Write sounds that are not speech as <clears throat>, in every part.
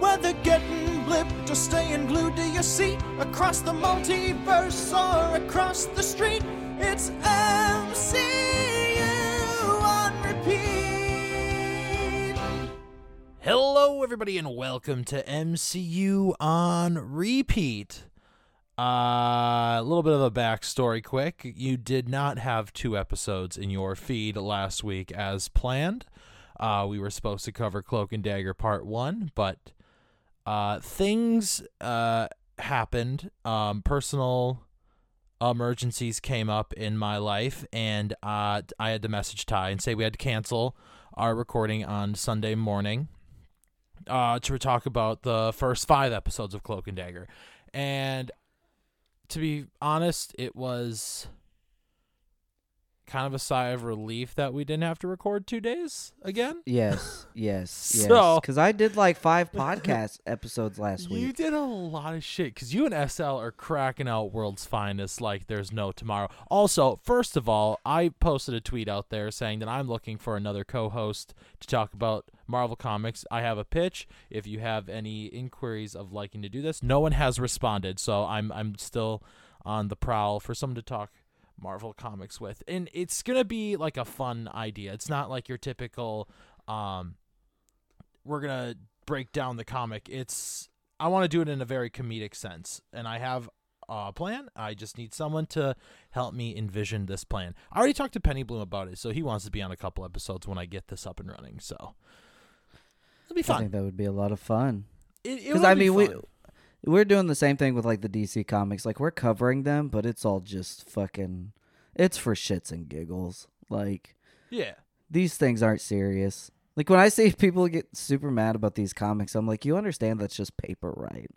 Whether getting blipped or staying glued to your seat, across the multiverse or across the street, it's MCU on repeat. Hello, everybody, and welcome to MCU on repeat. Uh, a little bit of a backstory quick. You did not have two episodes in your feed last week as planned. Uh, we were supposed to cover Cloak and Dagger Part 1, but uh, things uh, happened. Um, personal emergencies came up in my life, and uh, I had to message Ty and say we had to cancel our recording on Sunday morning uh, to talk about the first five episodes of Cloak and Dagger. And to be honest, it was kind of a sigh of relief that we didn't have to record two days again. Yes, <laughs> yes, yes. So- Because I did like five <laughs> podcast episodes last You week. You did a lot of shit because you and SL are cracking out world's finest like there's no tomorrow. Also, first of all, I posted a tweet out there saying that I'm looking for another co-host to talk about Marvel Comics. I have a pitch. If you have any inquiries of liking to do this, no one has responded, so I'm I'm still on the prowl for someone to talk Marvel Comics with. And it's gonna be like a fun idea. It's not like your typical um we're gonna break down the comic. It's I want to do it in a very comedic sense, and I have a plan. I just need someone to help me envision this plan. I already talked to Penny Bloom about it, so he wants to be on a couple episodes when I get this up and running. So it'll be I fun. think that would be a lot of fun. It, it Because I be mean, we fun. We're doing the same thing with like the DC comics. Like we're covering them, but it's all just fucking. It's for shits and giggles. Like yeah. these things aren't serious. Like when I see people get super mad about these comics, I'm like, you understand that's just paper, right?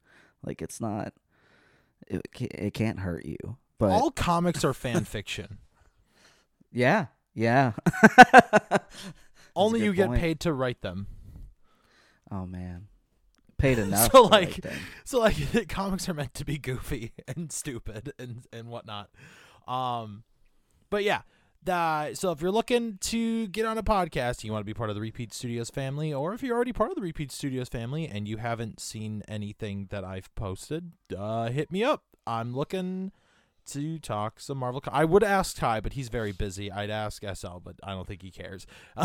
Like it's not. It it can't hurt you, but All comics are fan <laughs> fiction. yeah, yeah. <laughs> Only you get paid to write them. Oh man, paid <laughs> enough. So, like. <laughs> So like comics are meant to be goofy <laughs> and stupid and and whatnot. Um but yeah. Uh, so if you're looking to get on a podcast, you want to be part of the Repeat Studios family, or if you're already part of the Repeat Studios family and you haven't seen anything that I've posted, uh, hit me up. I'm looking to talk some Marvel. Co- I would ask Ty, but he's very busy. I'd ask SL, but I don't think he cares. <laughs>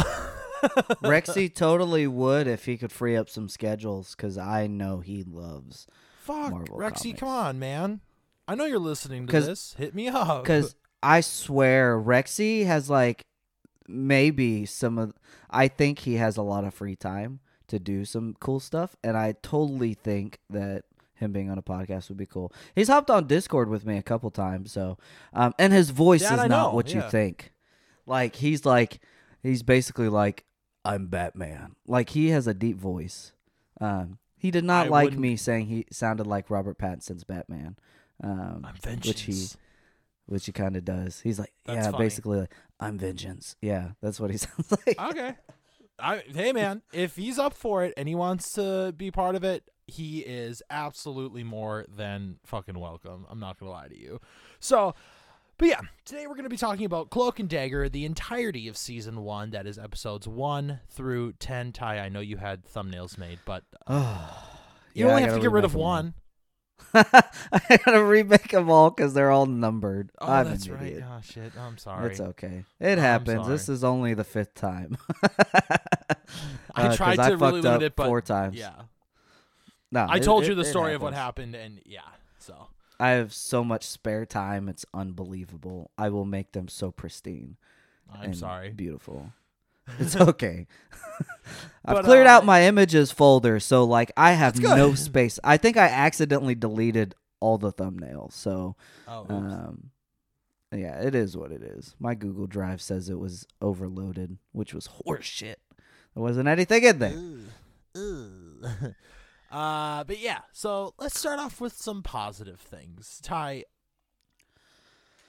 Rexy totally would if he could free up some schedules, because I know he loves. Fuck, Marvel Rexy, come on, man. I know you're listening to this. Hit me up. Because <laughs> I swear, Rexy has like maybe some of. I think he has a lot of free time to do some cool stuff, and I totally think that him being on a podcast would be cool. He's hopped on Discord with me a couple times, so um, and his voice is I not know, what yeah. you think. Like he's like he's basically like I'm Batman. Like he has a deep voice. Um, he did not I like wouldn't- me saying he sounded like Robert Pattinson's Batman. Um, I'm vengeance. which he which he kind of does. He's like, That's yeah, funny. basically, like, I'm vengeance. Yeah, that's what he <laughs> sounds like. okay. I hey man, if he's up for it and he wants to be part of it, he is absolutely more than fucking welcome. I'm not gonna lie to you. So, but yeah, today we're gonna be talking about Cloak and Dagger, the entirety of season one. That is episodes one through ten. Ty, I know you had thumbnails made, but uh, <sighs> you Yeah, only I have to get rid of one. <laughs> I gotta remake them all because they're all numbered. Oh, I'm that's right. idiot. Oh shit. I'm sorry. It's okay. It happens. This is only the fifth time. <laughs> I Uh, 'cause tried I to really limit up it, but four times. yeah, No, I it- told it- you the story of what happened, and yeah, so I have so much spare time. It's unbelievable. I will make them so pristine. I'm sorry. Beautiful. <laughs> It's okay. <laughs> I've But, cleared uh, out my images folder, so like I have no space. I think I accidentally deleted all the thumbnails. So, Oh, um, yeah, it is what it is. My Google Drive says it was overloaded, which was horseshit. There wasn't anything in there. Ugh. <laughs> uh, but yeah, so let's start off with some positive things. Ty,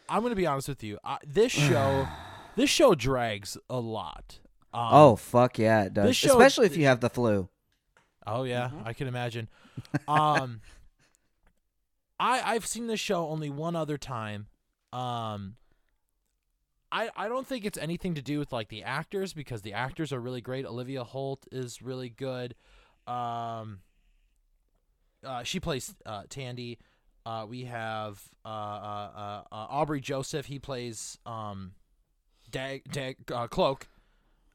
I'm gonna be honest with you. Uh, this <sighs> show, this show drags a lot. Um, oh fuck yeah, it does. show- Especially if you have the flu. Oh yeah, Mm-hmm. I can imagine. <laughs> Um, I I've seen this show only one other time. Um, I I don't think it's anything to do with like the actors because the actors are really great. Olivia Holt is really good. Um, uh, she plays uh, Tandy. Uh, we have uh, uh, uh, Aubrey Joseph. He plays um, Dag, Dag uh, Cloak.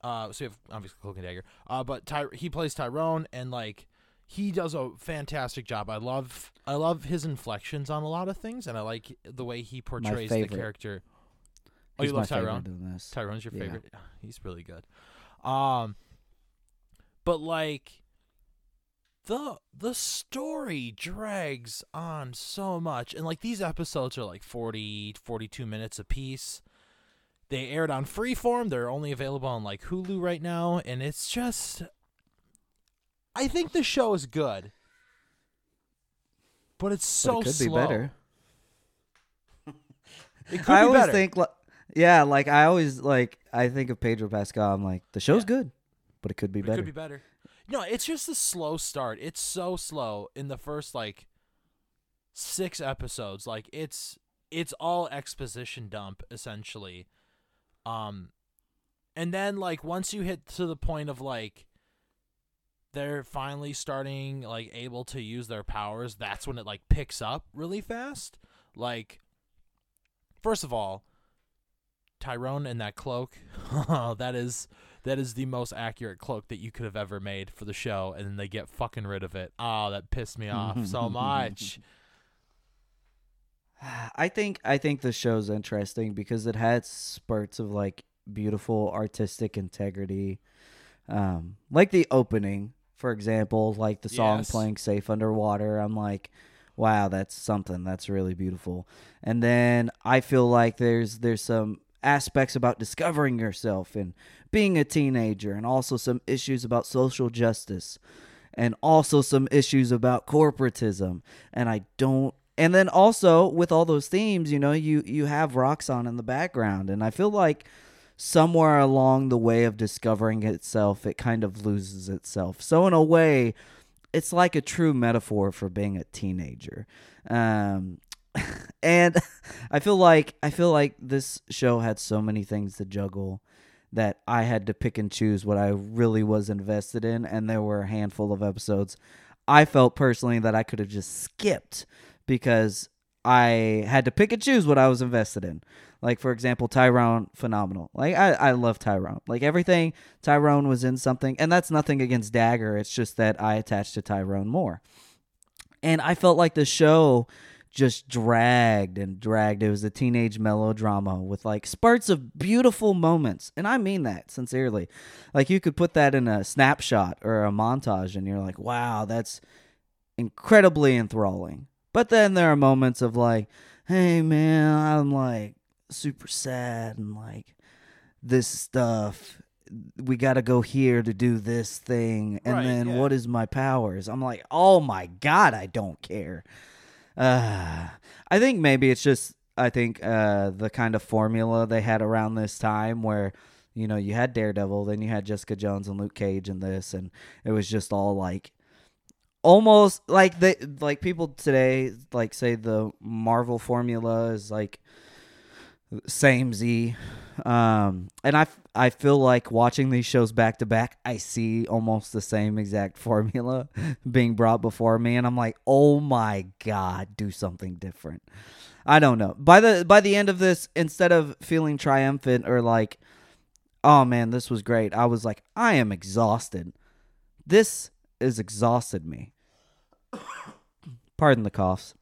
Uh, so we have obviously Cloak and Dagger. Uh, but Ty- he plays Tyrone, and like he does a fantastic job. I love I love his inflections on a lot of things, and I like the way he portrays the character. Oh, He's you love Tyrone? Tyrone's your Yeah. favorite. He's really good. Um but like the the story drags on so much and like these episodes are like 40 42 minutes a piece. They aired on Freeform. They're only available on like Hulu right now and it's just I think the show is good. But it's But so it could slow. be better. <laughs> It could I be always better. think, li- yeah, like I always like I think of Pedro Pascal. I'm like, the show's Yeah. good, but it could be It better. could be better. No, it's just a slow start. It's so slow in the first like six episodes. Like it's it's all exposition dump essentially. Um and then like once you hit to the point of like they're finally starting like able to use their powers, that's when it like picks up really fast. Like first of all, Tyrone and that cloak, <laughs> that is that is the most accurate cloak that you could have ever made for the show, and then they get fucking rid of it. Oh, that pissed me off so <laughs> much. <sighs> I think I think the show's interesting because it had spurts of like beautiful artistic integrity. Um, like the opening, for example, like the song Yes. playing safe underwater. I'm like, wow, that's something. That's really beautiful. And then I feel like there's there's some aspects about discovering yourself and being a teenager and also some issues about social justice and also some issues about corporatism and I don't and then also with all those themes, you know, you you have Roxxon in the background and I feel like somewhere along the way of discovering itself, it kind of loses itself. So in a way, it's like a true metaphor for being a teenager. Um <laughs> and <laughs> I feel like I feel like this show had so many things to juggle that I had to pick and choose what I really was invested in and there were a handful of episodes I felt personally that I could have just skipped because I had to pick and choose what I was invested in. Like for example, Tyrone, phenomenal. Like I, I love Tyrone. Like everything Tyrone was in something, and that's nothing against Dagger. It's just that I attached to Tyrone more. And I felt like the show just dragged and dragged. It was a teenage melodrama with like spurts of beautiful moments. And I mean that sincerely. Like you could put that in a snapshot or a montage and you're like, wow, that's incredibly enthralling. But then there are moments of like, hey man, I'm like super sad and like this stuff. We got to go here to do this thing. And Right, then yeah. what is my powers? I'm like, oh my God, I don't care. Uh, I think maybe it's just, I think uh, the kind of formula they had around this time where, you know, you had Daredevil, then you had Jessica Jones and Luke Cage and this, and it was just all like, almost like they like people today like say the Marvel formula is like same Z, um, and I I feel like watching these shows back to back, I see almost the same exact <laughs> formula being brought before me, and I'm like, oh my god, do something different. I don't know. By the by the end of this, instead of feeling triumphant or like, oh man, this was great, I was like, I am exhausted. This has exhausted me. <coughs> Pardon the coughs.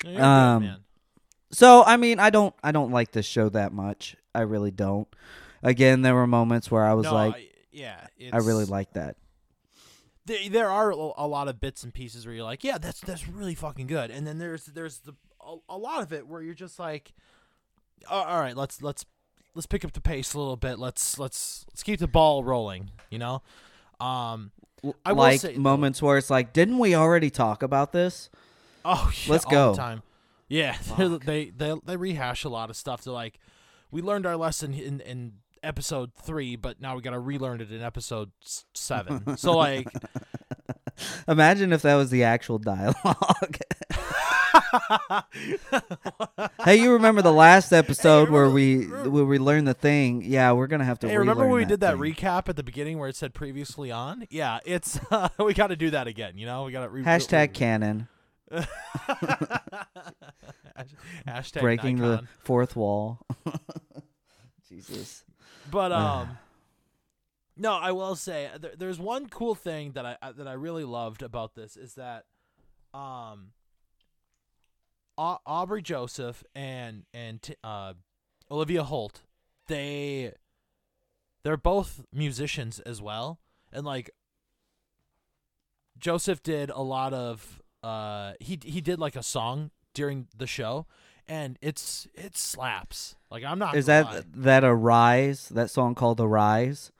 Good, Um, man. So I mean, I don't I don't like this show that much. I really don't. Again, there were moments where I was No, like, I, yeah, I really like that. There, there are a lot of bits and pieces where you're like, yeah, that's that's really fucking good, and then there's there's the a, a lot of it where you're just like, "Oh, all right, let's let's let's pick up the pace a little bit. Let's let's let's keep the ball rolling. You know, um, I like say, moments where it's like, didn't we already talk about this? Oh, <laughs> yeah, Let's all go. The time. Yeah, <laughs> they they they rehash a lot of stuff. They're like, we learned our lesson in in episode three, but now we got to relearn it in episode seven. <laughs> so like, Imagine if that was the actual dialogue. <laughs> hey, you remember the last episode where remember- we where we learned the thing? Yeah, we're gonna have to. hey, remember when we did that thing. recap at the beginning where it said previously on? Yeah, it's uh, <laughs> we got to do that again. You know, we got to re- Hashtag canon. <laughs> Hashtag breaking the fourth wall. <laughs> Jesus. But um, no, I will say uh, there, there's one cool thing that I uh, that I really loved about this is that um, Au- Aubrey Joseph and and T- uh, Olivia Holt, they they're both musicians as well, and like Joseph did a lot of uh he he did like a song during the show and it's it slaps like i'm not Is that lie. that a rise? That song called "The Rise"?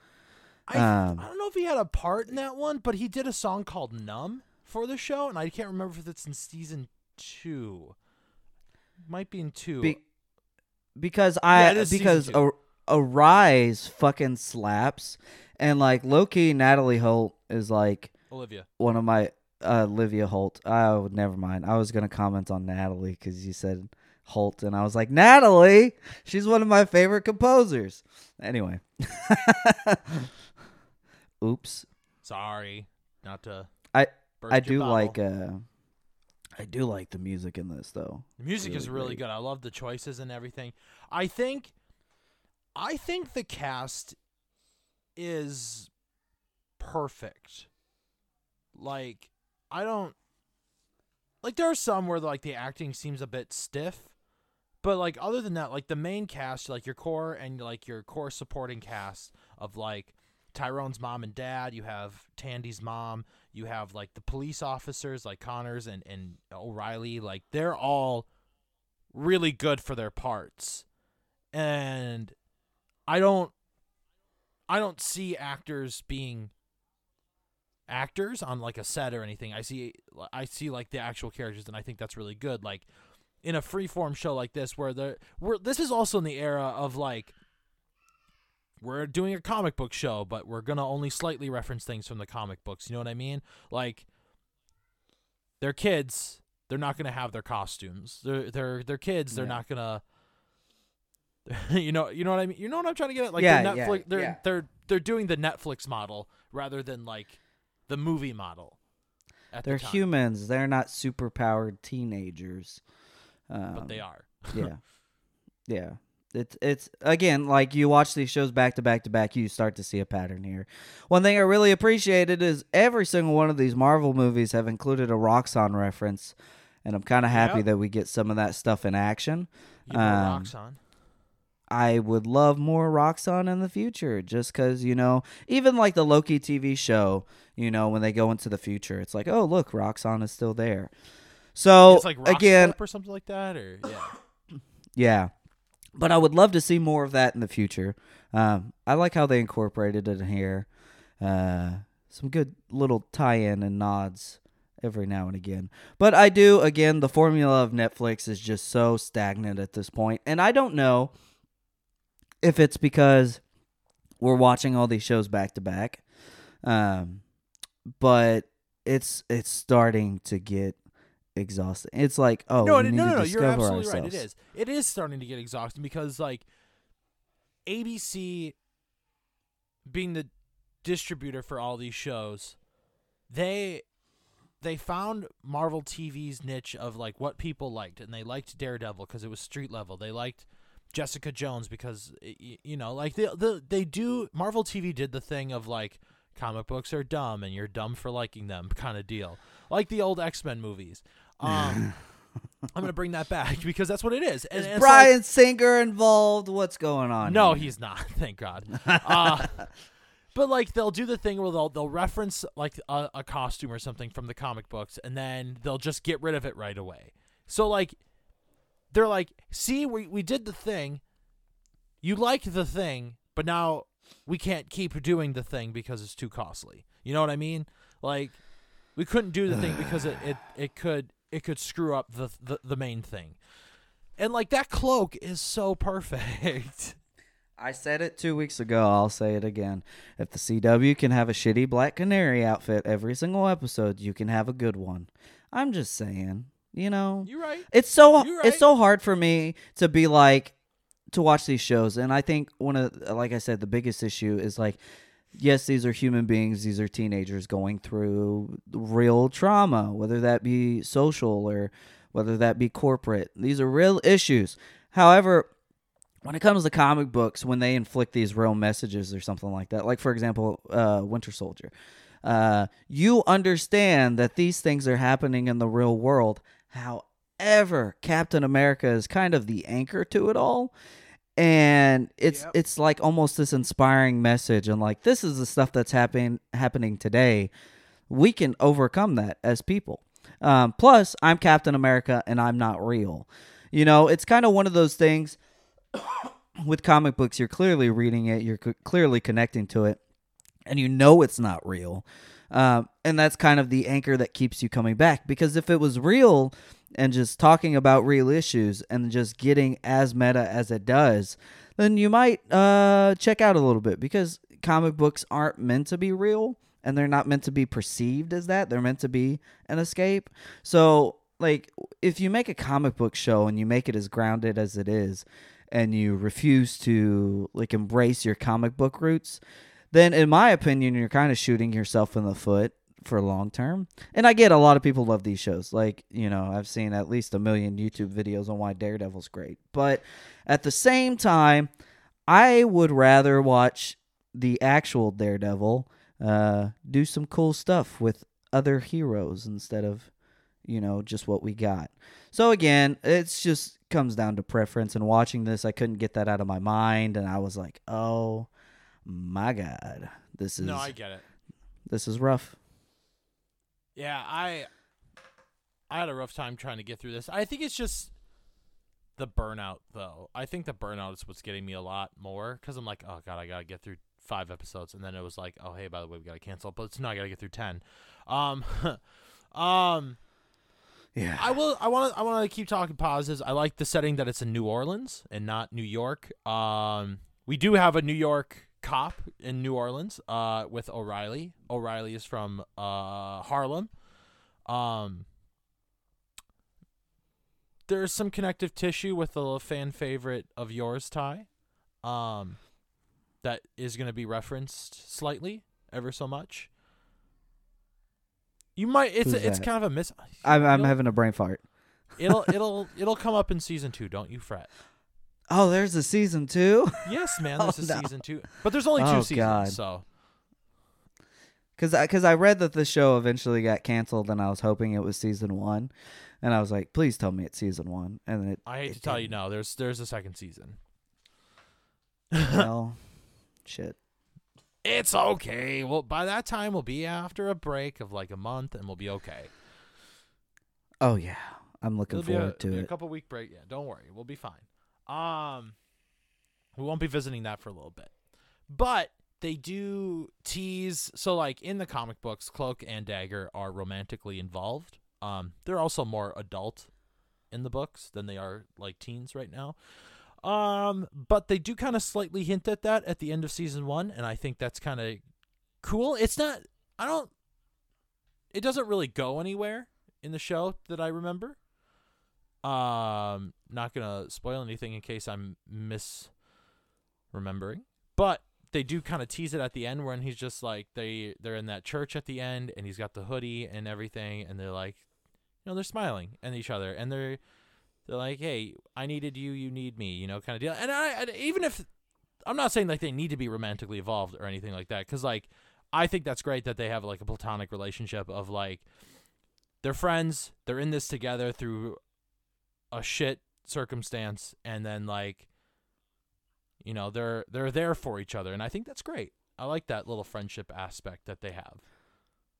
I, Um, I don't know if he had a part in that one, but he did a song called "Numb" for the show, and I can't remember if it's in season two. Might be in two. Be- because I season because a a rise fucking slaps, and like Loki, Natalie Holt is like Olivia. one of my uh, Olivia Holt. Oh, never mind. I was gonna comment on Natalie because you said Holt, and I was like Natalie. She's one of my favorite composers. Anyway, <laughs> oops. Sorry, not to. I- I do bubble. like uh, I do like the music in this though. The music is really really great. good. I love the choices and everything. I think I think the cast is perfect. Like I don't like there are some where like the acting seems a bit stiff. But like other than that, like the main cast, like your core and like your core supporting cast of like Tyrone's mom and dad, you have Tandy's mom, you have like the police officers like Connors and, and O'Reilly, like they're all really good for their parts. And I don't I don't see actors being actors on like a set or anything. I see I see like the actual characters and I think that's really good. Like in a freeform show like this where the we're this is also in the era of like we're doing a comic book show, but we're gonna only slightly reference things from the comic books. You know what I mean? Like they're kids, they're not gonna have their costumes. They're they're they're kids, they're Yeah. not gonna <laughs> you know you know what I mean? You know what I'm trying to get at? Like Yeah, they're yeah, Netflix they're yeah. they're they're doing the Netflix model rather than like the movie model. They're time. humans. They're not superpowered teenagers. Um, but they are. <laughs> yeah, yeah. It's it's again like you watch these shows back to back to back, you start to see a pattern here. One thing I really appreciated is every single one of these Marvel movies have included a Roxxon reference, and I'm kind of happy Yep. that we get some of that stuff in action. You put Um, rocks on. I would love more Roxxon in the future, just because you know, even like the Loki TV show, you know, when they go into the future, it's like, oh look, Roxxon is still there. So it's like rock again, or something like that, or yeah. <coughs> Yeah. But I would love to see more of that in the future. Um, I like how they incorporated it in here. Uh, some good little tie in and nods every now and again. But I do, again, the formula of Netflix is just so stagnant at this point. And I don't know if it's because we're watching all these shows back to back. Um, but it's it's starting to get exhausting. It's like, oh, no, we need no, no, to no. You're absolutely right. It ourselves. is. It is starting to get exhausting because like ABC being the distributor for all these shows, they they found Marvel TV's niche of like what people liked, and they liked Daredevil because it was street level. They liked Jessica Jones because you know, like they the they do Marvel TV did the thing of like comic books are dumb and you're dumb for liking them <laughs> kind of deal, like the old X Men movies. Um, <laughs> I'm gonna bring that back <laughs> because that's what it is. And, Is it's like- Bryan Singer involved? What's going on? no, here? he's not. Thank God. Uh, but like they'll do the thing where they'll they'll reference like a, a costume or something from the comic books, and then they'll just get rid of it right away. So like they're like, see, we we did the thing. You liked the thing, but now we can't keep doing the thing because it's too costly. You know what I mean? Like we couldn't do the thing because it, it, it could it could screw up the, the the main thing. And like that cloak is so <laughs> perfect. I said it two weeks ago. I'll say it again. If the CW can have a shitty Black Canary outfit every single episode, you can have a good one. I'm just saying. You know, You're right. it's so You're it's so hard for me to be like to watch these shows, and I think one of like I said, the biggest issue is like yes, these are human beings. These are teenagers going through real trauma, whether that be social or whether that be corporate. These are real issues. However, when it comes to comic books, when they inflict these real messages or something like that, like for example, uh, Winter Soldier, uh, you understand that these things are happening in the real world. However, Captain America is kind of the anchor to it all and it's Yep. it's like almost this inspiring message and like this is the stuff that's happening happening today. We can overcome that as people. Um, plus i'm captain america and i'm not real. You know it's kind of one of those things <coughs> with comic books you're clearly reading it you're c- clearly connecting to it and you know it's not real um, and that's kind of the anchor that keeps you coming back because if it was real and just talking about real issues and just getting as meta as it does then you might uh, check out a little bit because comic books aren't meant to be real and they're not meant to be perceived as that. They're meant to be an escape. So like if you make a comic book show and you make it as grounded as it is and you refuse to like embrace your comic book roots then in my opinion you're kind of shooting yourself in the foot for long term. And i get a lot of people love these shows. Like you know i've seen at least a million youtube videos on why daredevil's great. But at the same time i would rather watch the actual daredevil uh, do some cool stuff with other heroes instead of you know just what we got. So again it's just comes down to preference and watching this i couldn't get that out of my mind and i was like oh my god this is No, I get it. this is rough Yeah, I I had a rough time trying to get through this. I think it's just the burnout though. I think the burnout is what's getting me a lot more cuz I'm like, "Oh god, I got to get through 5 episodes." And then it was like, "Oh, hey, by the way, we got to cancel." But it's not got to get through 10. Um <laughs> um yeah I will. I want to. I want to keep talking positives. I like the setting that it's in New Orleans and not New York. Um, we do have a New York cop in New Orleans. Uh, with O'Reilly. O'Reilly is from uh Harlem. Um, there's some connective tissue with a fan favorite of yours, Ty. Um, that is going to be referenced slightly, ever so much. You might. It's Who's it's that? kind of a miss. i'm, I'm having a brain fart it'll <laughs> it'll it'll come up in season two. Don't you fret. Oh there's a season two <laughs> Yes, man. Oh, there's Oh, a no. season two, but there's only two Oh, seasons. God. So Because I, cause I read that the show eventually got canceled, and I was hoping it was season one, and I was like, please tell me it's season one, and then it. I hate it to tell you, no. There's there's a second season. Well, <laughs> shit. It's okay. Well, by that time we'll be after a break of like a month, and we'll be okay. Oh yeah, I'm looking It'll a, forward be to a couple week break. Yeah, don't worry, we'll be fine. Um, we won't be visiting that for a little bit, but they do tease. So, like in the comic books, Cloak and Dagger are romantically involved. Um, they're also more adult in the books than they are like teens right now. Um, but they do kind of slightly hint at that at the end of season one, and I think that's kind of cool. It's not. I don't. It doesn't really go anywhere in the show that I remember. Um, not gonna spoil anything in case I'm misremembering, but they do kind of tease it at the end when he's just like they they're in that church at the end and he's got the hoodie and everything and they're like, you know, they're smiling at each other and they're they're like, hey, I needed you, you need me, you know, kind of deal. And I, even if I'm not saying like they need to be romantically involved or anything like that, because like I think that's great that they have like a platonic relationship of like they're friends, they're in this together through a shit circumstance, and then like you know they're they're there for each other, and I think that's great. I like that little friendship aspect that they have.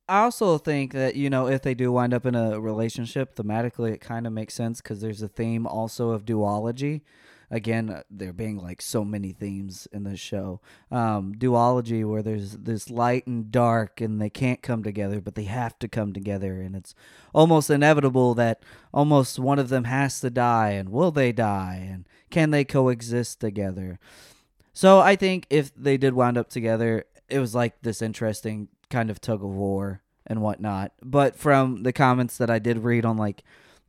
I also think that you know if they do wind up in a relationship, thematically it kind of makes sense because there's a theme also of duology. Again, uh, there being like so many themes in this show. Um, duology where there's this light and dark, and they can't come together, but they have to come together, and it's almost inevitable that almost one of them has to die, and will they die, and can they coexist together? So I think if they did wind up together, it was like this interesting kind of tug of war and whatnot. But from the comments that I did read on like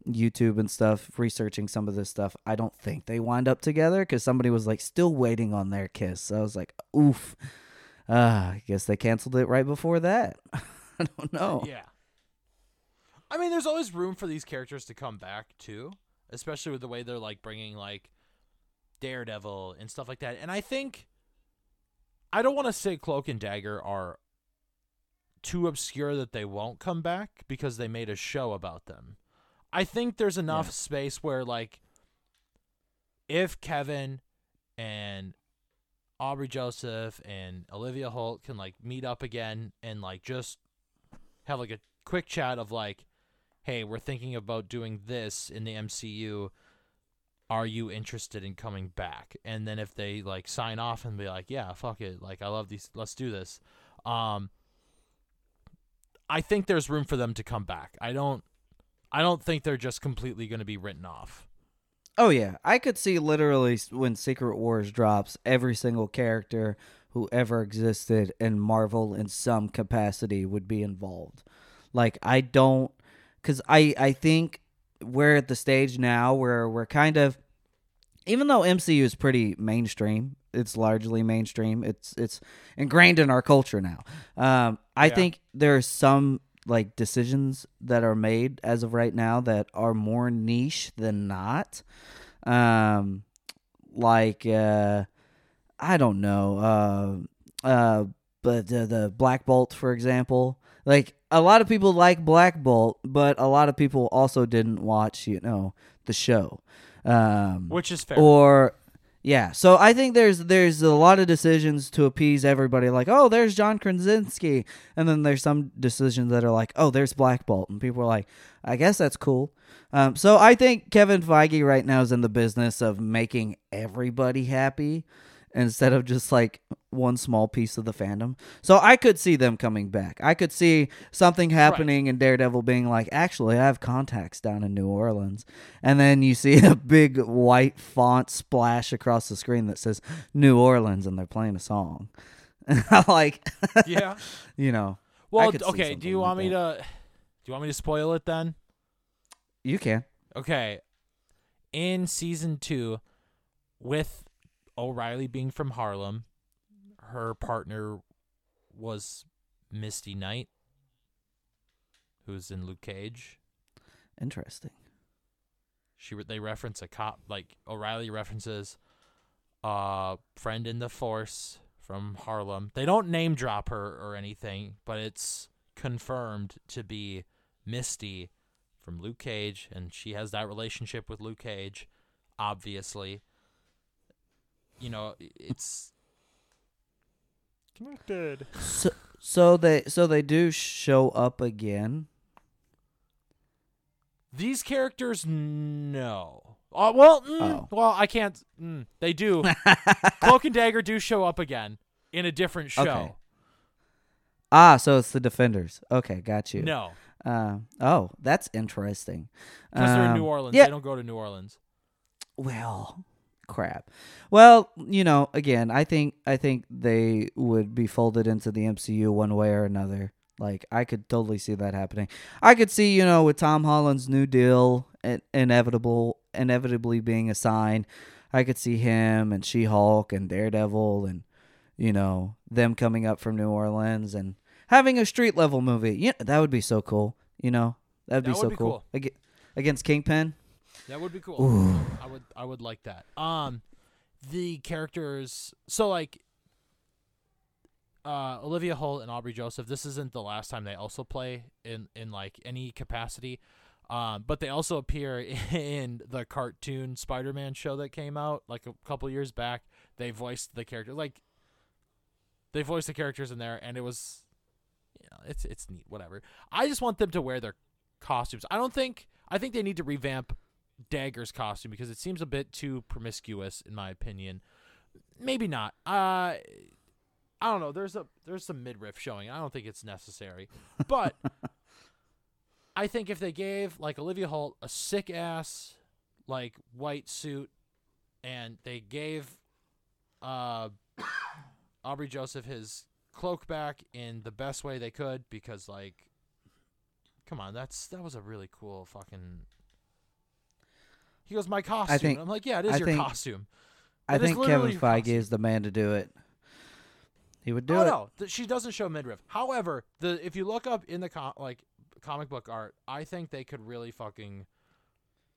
YouTube and stuff, researching some of this stuff, I don't think they wind up together because somebody was like still waiting on their kiss. So I was like, oof. Uh, I guess they canceled it right before that. <laughs> I don't know. Yeah. I mean, there's always room for these characters to come back too, especially with the way they're like bringing like Daredevil and stuff like that. And I think I don't want to say Cloak and Dagger are too obscure that they won't come back because they made a show about them. I think there's enough Yeah. space where like if Kevin and Aubrey Joseph and Olivia Holt can like meet up again and like just have like a quick chat of like, hey, we're thinking about doing this in the MCU. Are you interested in coming back? And then if they like sign off and be like, yeah, fuck it, like I love these, let's do this. Um, I think there's room for them to come back. I don't, I don't think they're just completely going to be written off. Oh yeah, I could see literally when Secret Wars drops, every single character who ever existed in Marvel in some capacity would be involved. Like I don't, because I I think we're at the stage now where we're kind of, even though MCU is pretty mainstream, it's largely mainstream. It's it's ingrained in our culture now. Um, I Yeah. think there are some like decisions that are made as of right now that are more niche than not. Um like uh i don't know uh uh but the, the black bolt for example. Like a lot of people like black bolt but a lot of people also didn't watch you know the show. Um Which is fair. or yeah so i think there's there's a lot of decisions to appease everybody like oh there's john krasinski and then there's some decisions that are like oh there's black bolt and people are like i guess that's cool. Um, so i think kevin feige right now is in the business of making everybody happy instead of just like one small piece of the fandom so i could see them coming back i could see something happening and daredevil being like actually i have contacts down in new orleans and then you see <laughs> a big white font splash across the screen that says New Orleans and they're playing a song. <laughs> And I'm like, yeah. <laughs> you know, Well, okay. Do you like want me that. to? Do you want me to spoil it then? you can. Okay. In season two, with O'Reilly being from Harlem, her partner was Misty Knight, who's in Luke Cage. Interesting. She they reference a cop like O'Reilly references a friend in the force from Harlem. They don't name drop her or anything, but it's confirmed to be Misty from Luke Cage, and she has that relationship with Luke Cage, obviously. You know, it's connected. So, so they so they do show up again. These characters, no. Uh, well, mm, Oh. well, I can't. Mm, they do. <laughs> Cloak and Dagger do show up again in a different show. Okay. Ah, so it's the Defenders. Okay, got you. No, Uh, oh, that's interesting. because they're in Um, New Orleans. Yeah. They don't go to New Orleans. Well, crap. Well, you know, again, I think I think they would be folded into the MCU one way or another. Like I could totally see that happening. I could see, you know, with Tom Holland's new deal in- inevitable inevitably being a sign. I could see him and She-Hulk and Daredevil and you know, them coming up from New Orleans and having a street level movie. Yeah, that would be so cool, you know. That'd be That would so be cool. cool. Against Kingpin. That would be cool. Ooh. I would I would like that. Um the characters so like uh Olivia Holt and Aubrey Joseph, this isn't the last time they also play in in like any capacity. Um but they also appear <laughs> in the cartoon Spider-Man show that came out like a couple years back. They voiced the character like they voiced the characters in there and it was you know, it's it's neat whatever. I just want them to wear their costumes. I don't think I think they need to revamp Dagger's costume because it seems a bit too promiscuous in my opinion. Maybe not. Uh I don't know. There's a there's some midriff showing. I don't think it's necessary. But <laughs> I think if they gave like Olivia Holt a sick ass like white suit and they gave uh <coughs> Aubrey Joseph his cloak back in the best way they could because like come on, that's that was a really cool fucking he goes, My costume. I think- I'm like, Yeah, it is I your think- costume. I think Kevin Feige is the man to do it. He would do oh it. no, th- she doesn't show midriff. However, the if you look up in the com- like comic book art, I think they could really fucking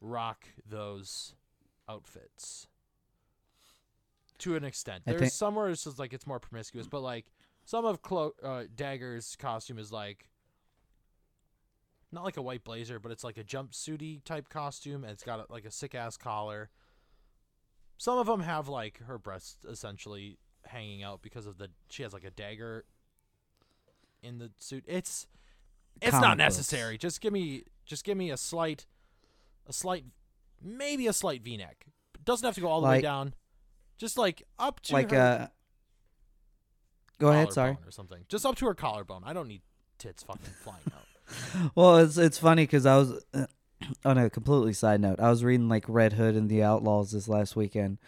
rock those outfits to an extent. There's think- some where it's just like it's more promiscuous, but like some of Clo- uh, Dagger's costume is like not like a white blazer, but it's like a jumpsuity type costume, and it's got a, like a sick ass collar. Some of them have like her breasts essentially hanging out because of the she has like a dagger in the suit. It's it's Comic not books. necessary. Just give me just give me a slight a slight maybe a slight V-neck. Doesn't have to go all the way down. Just like up to like her uh Go ahead, sorry. or something. Just up to her collarbone. I don't need tits fucking flying out. <laughs> Well, it's it's funny because I was <clears throat> on a completely side note. I was reading like Red Hood and the Outlaws this last weekend,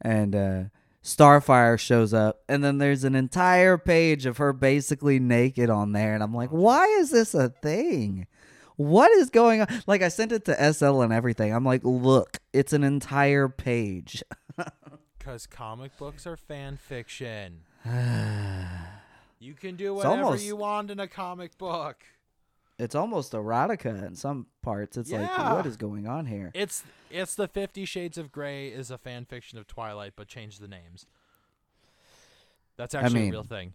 and uh, Starfire shows up, and then there's an entire page of her basically naked on there, and I'm like, why is this a thing? What is going on? Like I sent it to SL and everything. I'm like, look, it's an entire page. <laughs> Because comic books are fan fiction. <sighs> You can do whatever almost- you want in a comic book. It's almost erotica in some parts. It's like, what is going on here? It's it's the Fifty Shades of Grey is a fan fiction of Twilight, but change the names. That's actually mean- a real thing.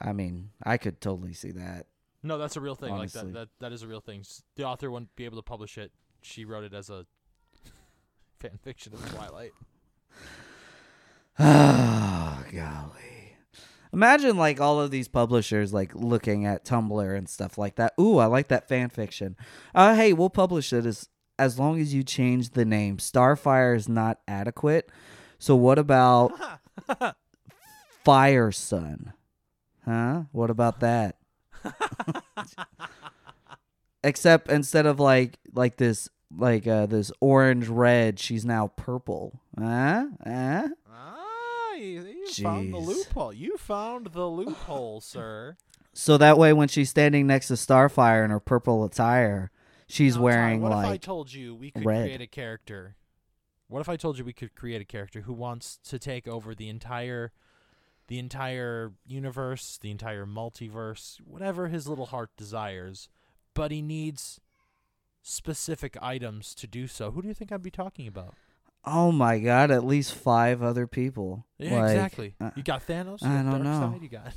I mean, I could totally see that. No, that's a real thing. Like that, that that is a real thing. The author wouldn't be able to publish it. She wrote it as a <laughs> fan fiction of Twilight. Oh, <sighs> golly. Imagine like all of these publishers like looking at Tumblr and stuff like that. Ooh, I like that fan fiction. Uh hey, we'll publish it as as long as you change the name. Starfire is not adequate. So what about <laughs> Fire Sun? Huh? What about that? <laughs> Except instead of like like this like uh this orange red, she's now purple. Huh? Huh? You, found the loophole. You found the loophole, <sighs> sir. So that way, when she's standing next to Starfire in her purple attire, she's Now, Ty, wearing what if I like told you we could red. create a character? What if I told you we could create a character who wants to take over the entire the entire universe, the entire multiverse, whatever his little heart desires, but he needs specific items to do so. Who do you think I'd be talking about? Oh my god, at least five other people. Yeah, Like, exactly. uh, you got Thanos, you I got don't know. You got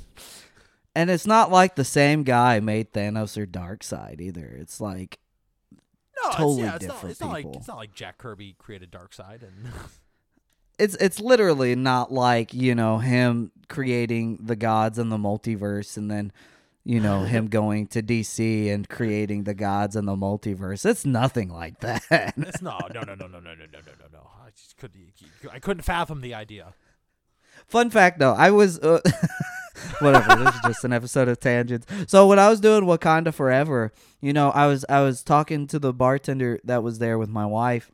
<laughs> and it's not like the same guy made Thanos or Darkseid either. It's like no, it's- Totally yeah, it's different not, it's not like people. it's not like Jack Kirby created Darkseid and <laughs> it's it's literally not like you know him creating the gods and the multiverse and then you know him going to DC and creating the gods and the multiverse. It's nothing like that. it's no, no, no, no, no, no, no, no, no, no. I just couldn't. I couldn't fathom the idea. Fun fact though, I was uh, whatever. this is just an episode of tangents. So when I was doing Wakanda Forever, you know, I was I was talking to the bartender that was there with my wife,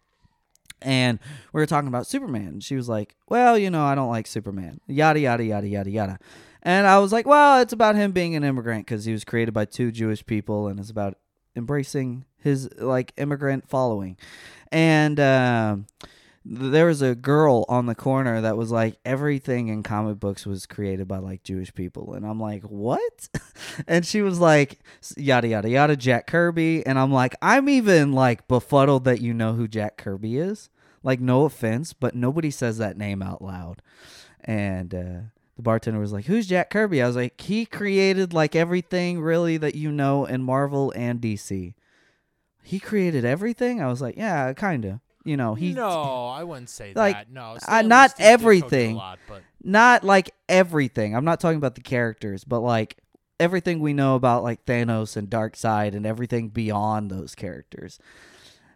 and we were talking about Superman. She was like, "Well, you know, I don't like Superman." Yada yada yada yada yada. And I was like, "Well, it's about him being an immigrant because he was created by two Jewish people, and it's about embracing his like immigrant following." And um, there was a girl on the corner that was like everything in comic books was created by like Jewish people. And I'm like what? <laughs> And she was like yada yada yada Jack Kirby. And I'm like I'm even like befuddled that you know who Jack Kirby is. Like no offense but nobody says that name out loud. And uh the bartender was like who's Jack Kirby I was like he created like everything really that you know in Marvel and DC he created everything I was like yeah kind of you know he no, I wouldn't say like, that. No, uh, Stan Lee not everything. A lot, but not like everything. I'm not talking about the characters, but like everything we know about like Thanos and Darkseid and everything beyond those characters.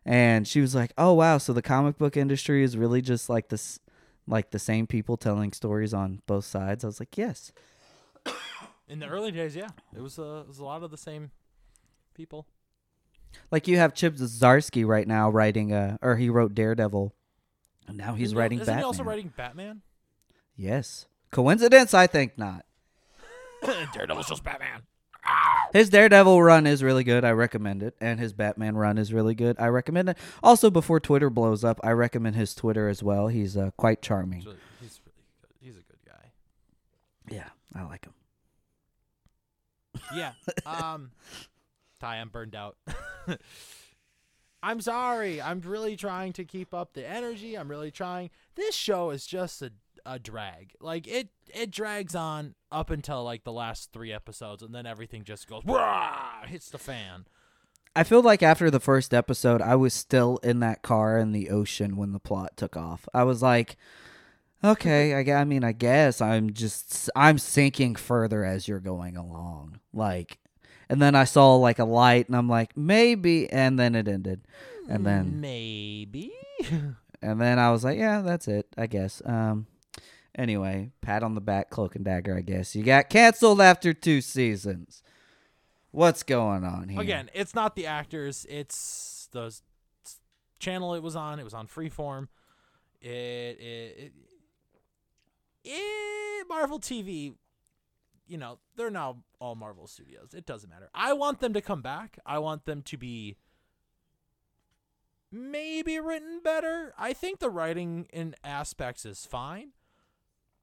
And she was like, "Oh wow, so the comic book industry is really just like this like the same people telling stories on both sides." I was like, "Yes." in the early days, yeah, it was, uh, it was a lot of the same people. Like you have Chip Zdarsky right now writing uh or he wrote Daredevil. And now he's Isn't he- writing Isn't Batman. he also writing Batman? yes. Coincidence? I think not. <coughs> Daredevil's just Batman. His Daredevil run is really good. I recommend it. And his Batman run is really good. I recommend it. Also, before Twitter blows up, I recommend his Twitter as well. He's uh, quite charming. He's really, he's really good. He's a good guy. Yeah. I like him. Yeah. <laughs> Um, Ty, I'm burned out. <laughs> I'm sorry. I'm really trying to keep up the energy. I'm really trying. This show is just a, a drag. Like it it drags on up until like the last three episodes, and then everything just goes Wah! hits the fan. I feel like after the first episode, I was still in that car in the ocean when the plot took off. I was like, okay, I, I mean, I guess I'm just I'm sinking further as you're going along. Like, and then I saw like a light, and I'm like, maybe, and then it ended, and then maybe. <laughs> and then I was like, yeah, that's it, I guess. Um, anyway, pat on the back, cloak and dagger. I guess you got canceled after two seasons. What's going on here? Again, it's not the actors. It's the channel it was on. It was on Freeform. It it, it, it Marvel TV. You know they're now all Marvel Studios. It doesn't matter. I want them to come back. I want them to be maybe written better. I think the writing in aspects is fine.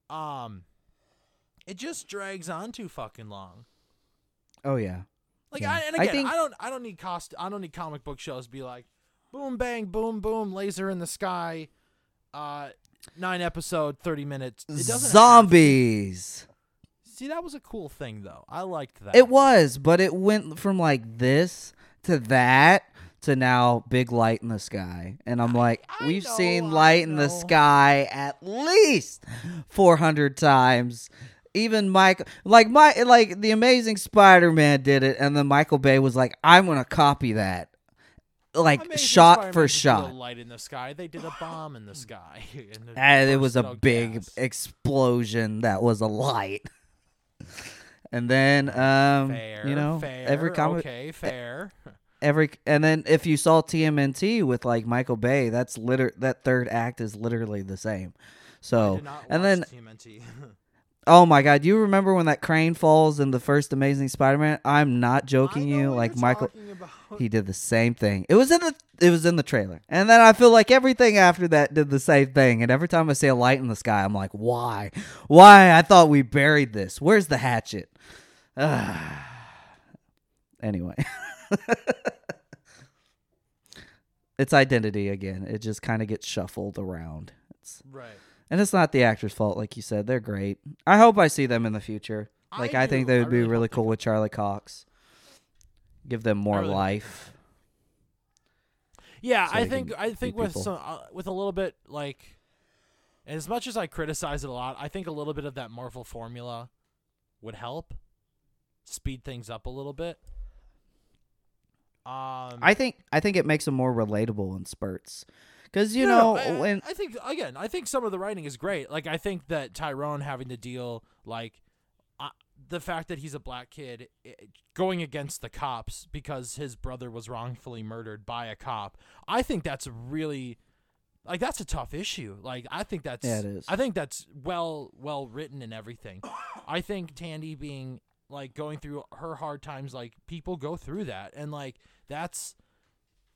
Um, it just drags on too fucking long. Oh yeah. Like Yeah. I, and again, I, think- don't I don't need cost I don't need comic book shows to be like boom bang boom boom laser in the sky, uh, nine episode thirty minutes. It doesn't have to- Zombies. See that was a cool thing though. I liked that. It was, but it went from like this to that to now big light in the sky. And I'm like, I we've know, seen light in the sky at least 400 times. Even Mike like my like the amazing Spider-Man did it and then Michael Bay was like, I'm to copy that. Like Amazing shot Spider-Man for shot. Light in the sky. They did a bomb in the <sighs> sky. <laughs> and And it was a big gas. explosion that was a light. <laughs> and then um fair, you know fair, every comic okay, fair. <laughs> every and then if you saw TMNT with like Michael Bay, that's liter that third act is literally the same. So and then TMNT. <laughs> oh my god, you remember when that crane falls in the first Amazing Spider-Man? I'm not joking you. Like Michael he did the same thing. It was in the it was in the trailer. And then I feel like everything after that did the same thing. And every time I see a light in the sky, I'm like, why? Why? I thought we buried this. Where's the hatchet? <sighs> anyway. <laughs> <laughs> it's identity again. It just kind of gets shuffled around. It's, right. and it's not the actor's fault, like you said. They're great. I hope I see them in the future. Like I I, think they I would be really really hope cool with Charlie Cox. Give them more really life. Yeah, so I they think I think with people. some uh, with a little bit like as much as I criticize it a lot, I think a little bit of that Marvel formula would help speed things up a little bit. Um I think I think it makes them more relatable in spurts. Cuz you No, know I, when I think again, I think some of the writing is great. Like I think that Tyrone having to deal like uh, the fact that he's a black kid i going against the cops because his brother was wrongfully murdered by a cop. I think that's really like that's a tough issue. Like I think that's Yeah, it is. I think that's well well written and everything. I think Tandy being like going through her hard times like people go through that and like that's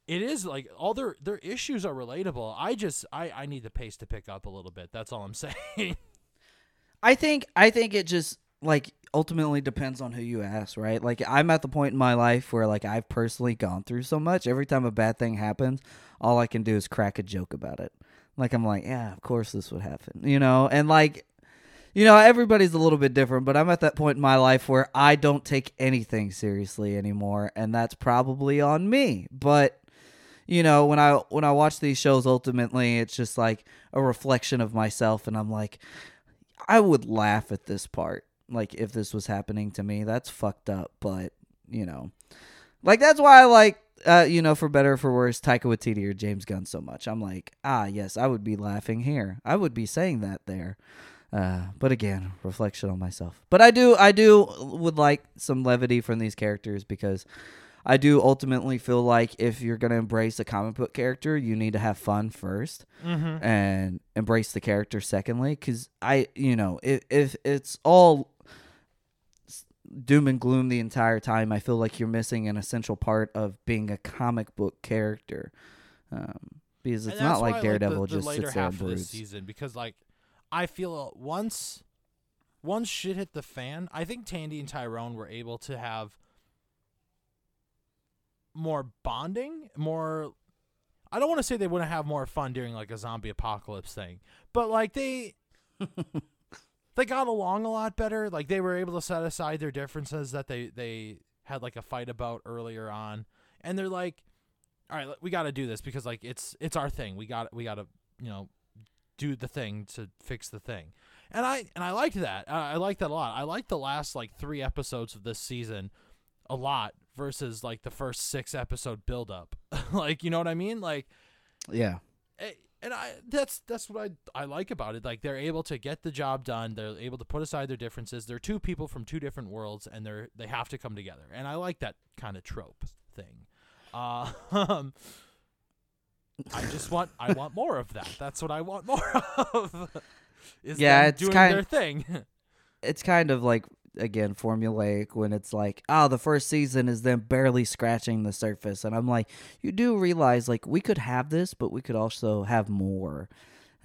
it is like all their their issues are relatable. I just I I need the pace to pick up a little bit. That's all I'm <laughs> saying. I think I think it just like ultimately depends on who you ask, right? Like I'm at the point in my life where like I've personally gone through so much. Every time a bad thing happens, all I can do is crack a joke about it. Like I'm like, yeah, of course this would happen, you know? And like you know, everybody's a little bit different, but I'm at that point in my life where I don't take anything seriously anymore, and that's probably on me. But you know, when I when I watch these shows ultimately it's just like a reflection of myself and I'm like I would laugh at this part. Like if this was happening to me, that's fucked up. But you know, like that's why I like, uh, you know, for better or for worse, Taika Waititi or James Gunn so much. I'm like, ah, yes, I would be laughing here. I would be saying that there. Uh, but again, reflection on myself. But I do, I do would like some levity from these characters because I do ultimately feel like if you're gonna embrace a comic book character, you need to have fun first mm-hmm. and embrace the character secondly because i you know if, if it's all doom and gloom the entire time i feel like you're missing an essential part of being a comic book character um, because it's not like daredevil the, the just sits there and broods season because like I feel uh, once once shit hit the fan, I think Tandy and Tyrone were able to have more bonding, more I don't want to say they wouldn't have more fun during like a zombie apocalypse thing, but like they <laughs> they got along a lot better. Like they were able to set aside their differences that they they had like a fight about earlier on, and they're like, "All right, we got to do this because like it's it's our thing. We got we got to you know do the thing to fix the thing." And I and I liked that. I, I liked that a lot. I liked the last like three episodes of this season a lot versus like the first six episode build up. <laughs> like you know what I mean? Like Yeah. eh, and I that's that's what I I like about it. Like they're able to get the job done. They're able to put aside their differences. They're two people from two different worlds, and they're they have to come together. And I like that kind of trope thing. Uh, <laughs> um, I just want I want more of that. That's what I want more <laughs> of. Is Yeah, them it's doing kind- their thing. <laughs> It's kind of like again formulaic when it's like, oh, the first season is them barely scratching the surface, and I'm like, you do realize like we could have this, but we could also have more,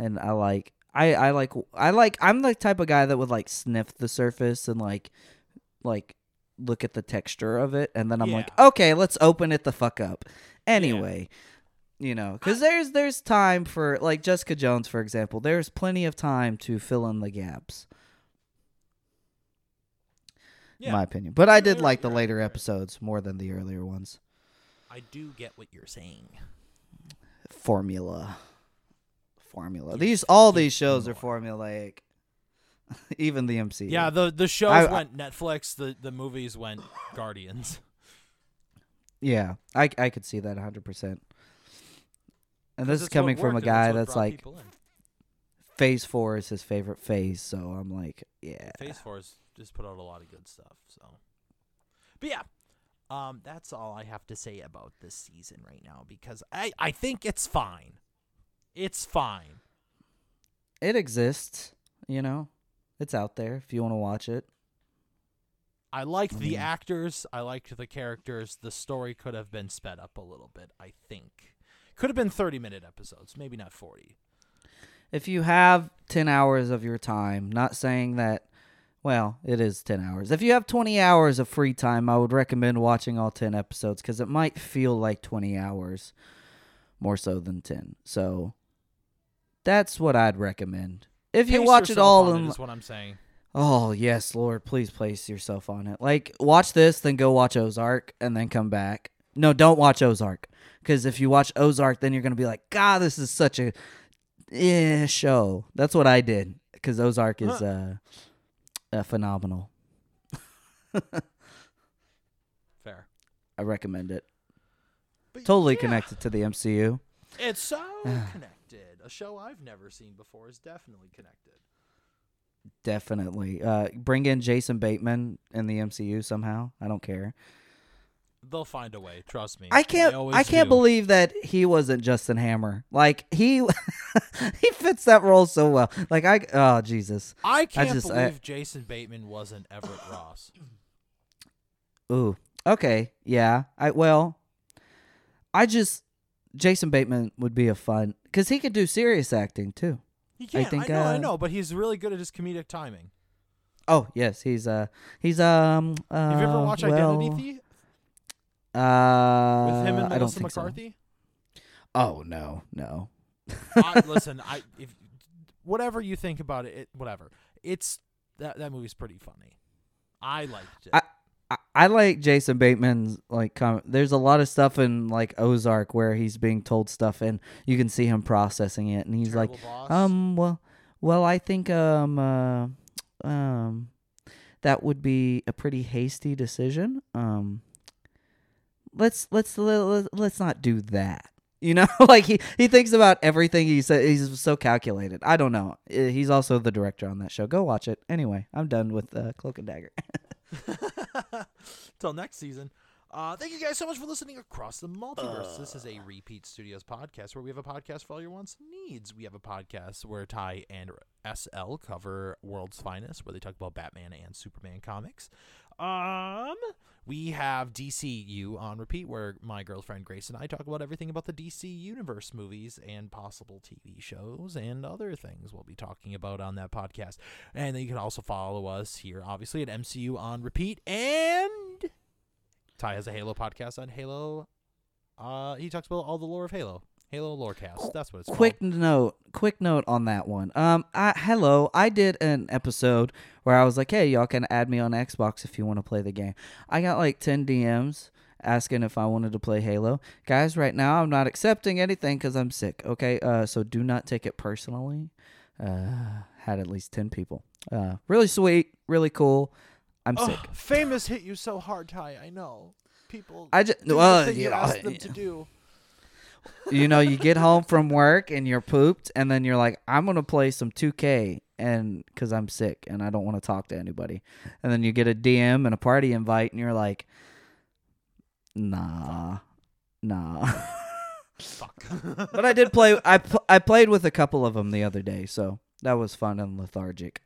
and I like. I, I like I like I'm the type of guy that would like sniff the surface and like like look at the texture of it and then I'm like okay let's open it the fuck up anyway you know because there's there's time for like Jessica Jones for example there's plenty of time to fill in the gaps yeah, in my opinion. But I did like the later episodes more than the earlier ones. I do get what you're saying. Formula, formula. Yes, These all these shows are formulaic. <laughs> Even the MCU. Yeah, the the shows I- I- went Netflix. The the movies went Guardians. yeah. I I could see that hundred percent. And 'Cause this is coming from a worked and guy what that's brought like people in. Phase Four is his favorite phase, so I'm like, yeah. Phase Four Four's just put out a lot of good stuff. So, but yeah, um, that's all I have to say about this season right now because I I think it's fine. It's fine. It exists, you know. It's out there if you want to watch it. I liked the actors. I liked the characters. The story could have been sped up a little bit. I think could have been thirty minute episodes, maybe not forty. if you have 10 hours of your time, not saying that, well, it is 10 hours. If you have 20 hours of free time, I would recommend watching all 10 episodes because it might feel like 20 hours more so than 10. So that's what I'd recommend. If you Pace watch it all in. it is what I'm saying. Oh, yes, Lord, please place yourself on it. Like, watch this, then go watch Ozark, and then come back. No, don't watch Ozark. Because if you watch Ozark, then you're going to be like, God, this is such a eh, show. That's what I did. Because Ozark is uh, uh, phenomenal. Fair. I recommend it. But Totally yeah, connected to the MCU. It's so <sighs> connected. A show I've never seen before is definitely connected. Definitely. Uh, bring in Jason Bateman in the MCU somehow. I don't care. They'll find a way. Trust me. I can't. I can't do. believe that he wasn't Justin Hammer. Like he, <laughs> he fits that role so well. Like I. Oh Jesus. I can't just- I- believe Jason Bateman wasn't Everett <coughs> Ross. Ooh. Okay. Yeah. I well. I just Jason Bateman would be a fun because he could do serious acting too. He can. I, think, know. I uh, know. But he's really good at his comedic timing. Oh yes, he's uh he's um. Uh, Have you ever watched well, Identity Thief Uh, with him and I don't Melissa think so. McCarthy? Oh no, no. I, <laughs> listen, I if whatever you think about it, it, whatever. It's that that movie's pretty funny. I liked it. I- I, I like Jason Bateman's like com- there's a lot of stuff in like Ozark where he's being told stuff and you can see him processing it and he's like Boss. um well well I think um uh, um that would be a pretty hasty decision um let's let's let, let's not do that you know <laughs> like he he thinks about everything he said he's so calculated I don't know Uh, he's also the director on that show go watch it anyway I'm done with uh, Cloak and Dagger <laughs> Till next season. Uh, thank you guys so much for listening across the multiverse. this is a Repeat Studios podcast where we have a podcast for all your wants and needs. We have a podcast where Ty and SL cover World's Finest, where they talk about Batman and Superman comics. Um, we have DCU on repeat, where my girlfriend Grace and I talk about everything about the DC Universe movies and possible TV shows and other things we'll be talking about on that podcast. And then you can also follow us here, obviously, at MCU on repeat. And Ty has a Halo podcast on Halo. Uh, he talks about all the lore of Halo. Halo Lorecast. That's what it's called. quick called. note quick note on that one um I, hello i did an episode where i was like hey y'all can add me on xbox if you want to play the game i got like 10 dms asking if i wanted to play halo guys right now i'm not accepting anything because i'm sick okay uh so do not take it personally uh had at least 10 people uh really sweet really cool i'm sick famous hit you so hard, Ty. I know. People. i just well you yeah, asked them to do. You know, you get home from work and you're pooped, and then you're like, I'm gonna play some 2K, and because I'm sick and I don't want to talk to anybody, and then you get a DM and a party invite, and you're like, Nah, nah. Fuck. but I did play. I pl- I played with a couple of them the other day, so that was fun and lethargic.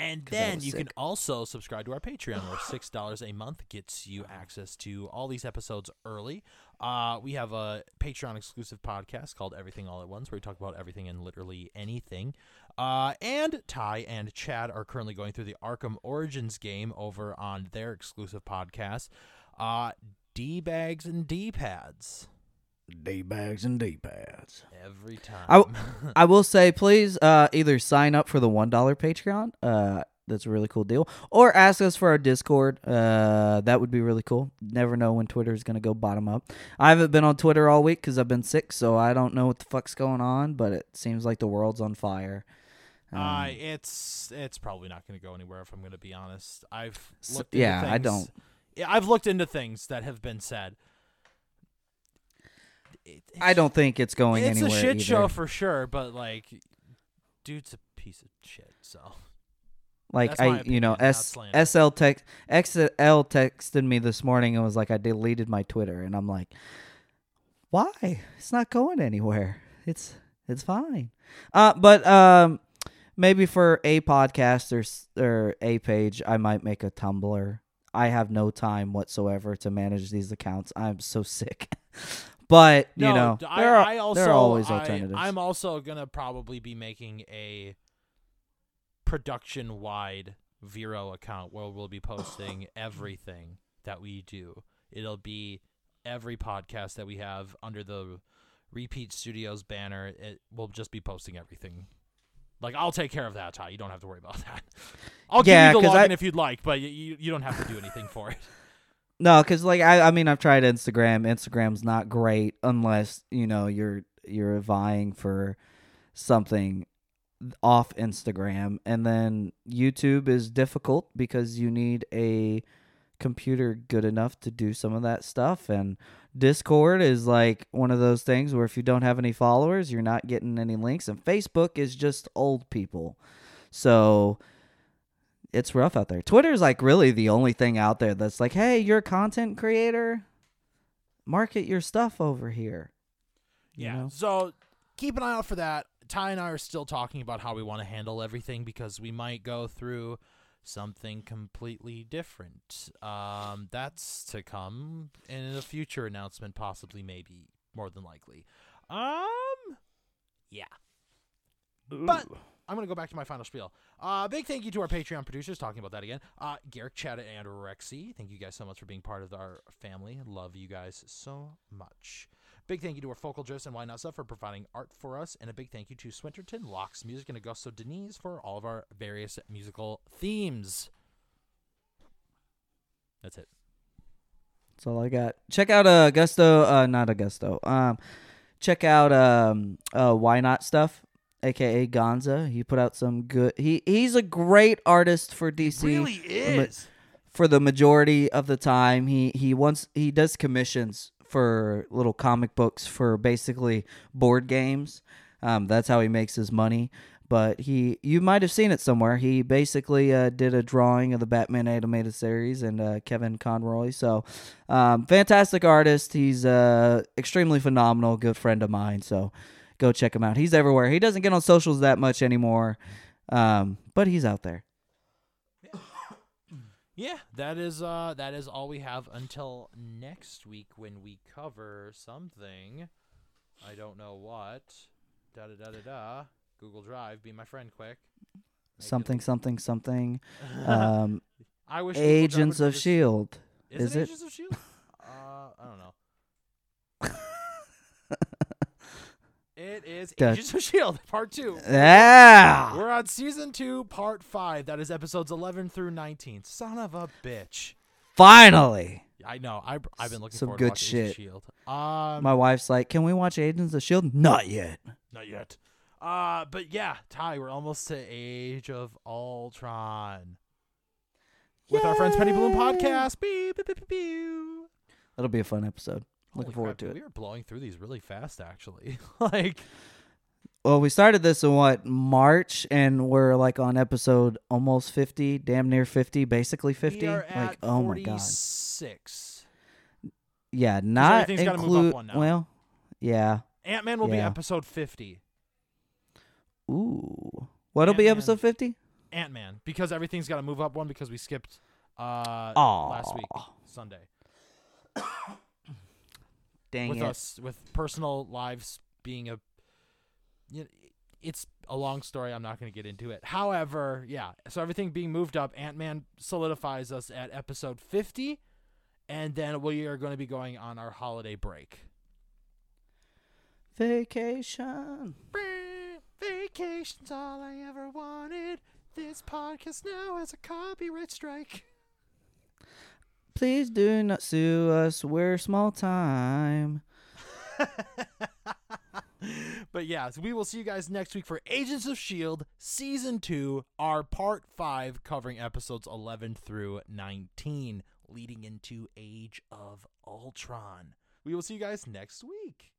And then you can also subscribe to our Patreon, where <gasps> six dollars a month gets you access to all these episodes early. Uh, we have a Patreon exclusive podcast called Everything All at Once, where we talk about everything and literally anything. Uh, and Ty and Chad are currently going through the Arkham Origins game over on their exclusive podcast, uh, D bags and D pads. D bags and D pads. Every time. I w- I will <laughs> say, please uh, either sign up for the one dollar Patreon. Uh, that's a really cool deal. Or ask us for our Discord. Uh, that would be really cool. Never know when Twitter is gonna go bottom up. I haven't been on Twitter all week because I've been sick, so I don't know what the fuck's going on. But it seems like the world's on fire. Um, uh, it's it's probably not going to go anywhere if I'm going to be honest. I've looked into yeah, I don't. Yeah, I've looked into things that have been said. It- I don't think it's going It's anywhere. It's a shit either. show for sure, but like, dude's a piece of shit. So Like That's I, you know, opinion, S. SL text XL texted me this morning and was like, I deleted my Twitter, and I'm like, why? It's not going anywhere. It's it's fine. Uh, but um, maybe for a podcast or or a page, I might make a Tumblr. I have no time whatsoever to manage these accounts. I'm so sick. <laughs> but you know, I, there are I also there are always alternatives. I'm also gonna probably be making a production wide Vero account where we'll be posting <sighs> everything that we do. It'll be every podcast that we have under the Repeat Studios banner. It will just be posting everything. Like I'll take care of that, Ty. You don't have to worry about <laughs> that. I'll Yeah, give you the 'cause I- login if you'd like, but you you don't have to do anything for it. No, because like I, I mean, I've tried Instagram. Instagram's not great unless you know you're you're vying for something off Instagram, and then YouTube is difficult because you need a computer good enough to do some of that stuff, and Discord is like one of those things where if you don't have any followers, you're not getting any links, and Facebook is just old people, so it's rough out there. Twitter's like really the only thing out there that's like, hey, you're a content creator, market your stuff over here. You Yeah. know? So keep an eye out for that. Ty and I are still talking about how we want to handle everything because we might go through something completely different. Um, that's to come in a future announcement, possibly, maybe, more than likely. Um, yeah. But I'm gonna go back to my final spiel. Uh, big thank you to our Patreon producers. Talking about that again. Uh, Garrick, Chad, and Rexy. Thank you guys so much for being part of our family. Love you guys so much. Big thank you to our Focal Drifts and Why Not Stuff for providing art for us, and a big thank you to Swinterton, Locks Music, and Augusto Denise for all of our various musical themes. That's it. That's all I got. Check out uh, Augusto, uh, not Augusto. Um, check out um, uh, Why Not Stuff, aka Gonza. He put out some good. He he's a great artist for DC. really is. for the majority of the time he he wants he does commissions for little comic books for basically board games um, that's how he makes his money but he you might have seen it somewhere he basically uh, did a drawing of the batman animated series and uh, kevin conroy so um, fantastic artist he's uh, extremely phenomenal good friend of mine so go check him out he's everywhere he doesn't get on socials that much anymore um, but he's out there <coughs> yeah, that is uh that is all we have until next week when we cover something. I don't know what. Da da da da da. Google Drive, be my friend quick. Make it- Something, something, something. <laughs> Um, I wish Agents of Shield. Is, is it it? Agents of Shield? uh, I don't know. It is. Agents of Shield <laughs> Part Two. Yeah. We're on season two, part five. That is episodes eleven through nineteen. Son of a bitch. Finally. I know. I I've been looking Some forward good to watching Agents of shit. Shield. Um, My wife's like, "Can we watch Agents of Shield?" Not yet. not yet. Uh, but yeah, Ty, we're almost to Age of Ultron with our friends Penny Bloom podcast. Beep, beep, beep, beep, beep. That'll be a fun episode. Holy Looking forward crap, to it. We it. are blowing through these really fast, actually. <laughs> like, Well, we started this in what March, and we're like on episode almost fifty, damn near fifty, basically fifty. we are Like, at oh my god. Six. Yeah, not everything's move up include. one now. Well, yeah. Ant Man will be episode fifty. Ooh, what'll be Ant-Man. episode fifty? Ant Man because everything's got to move up one because we skipped uh Oh, last week Sunday Dang with it! us with personal lives being a you know, it's a long story I'm not going to get into it. However, yeah, so everything being moved up Ant Man solidifies us at episode 50 and then we are going to be going on our holiday break. Vacation. Vacation's all I ever wanted. This podcast now has a copyright strike. Please do not sue us. We're small time. <laughs> but yeah, so we will see you guys next week for Agents of S.H.I.E.L.D. Season 2, our Part 5, covering episodes 11 through 19, leading into Age of Ultron. We will see you guys next week.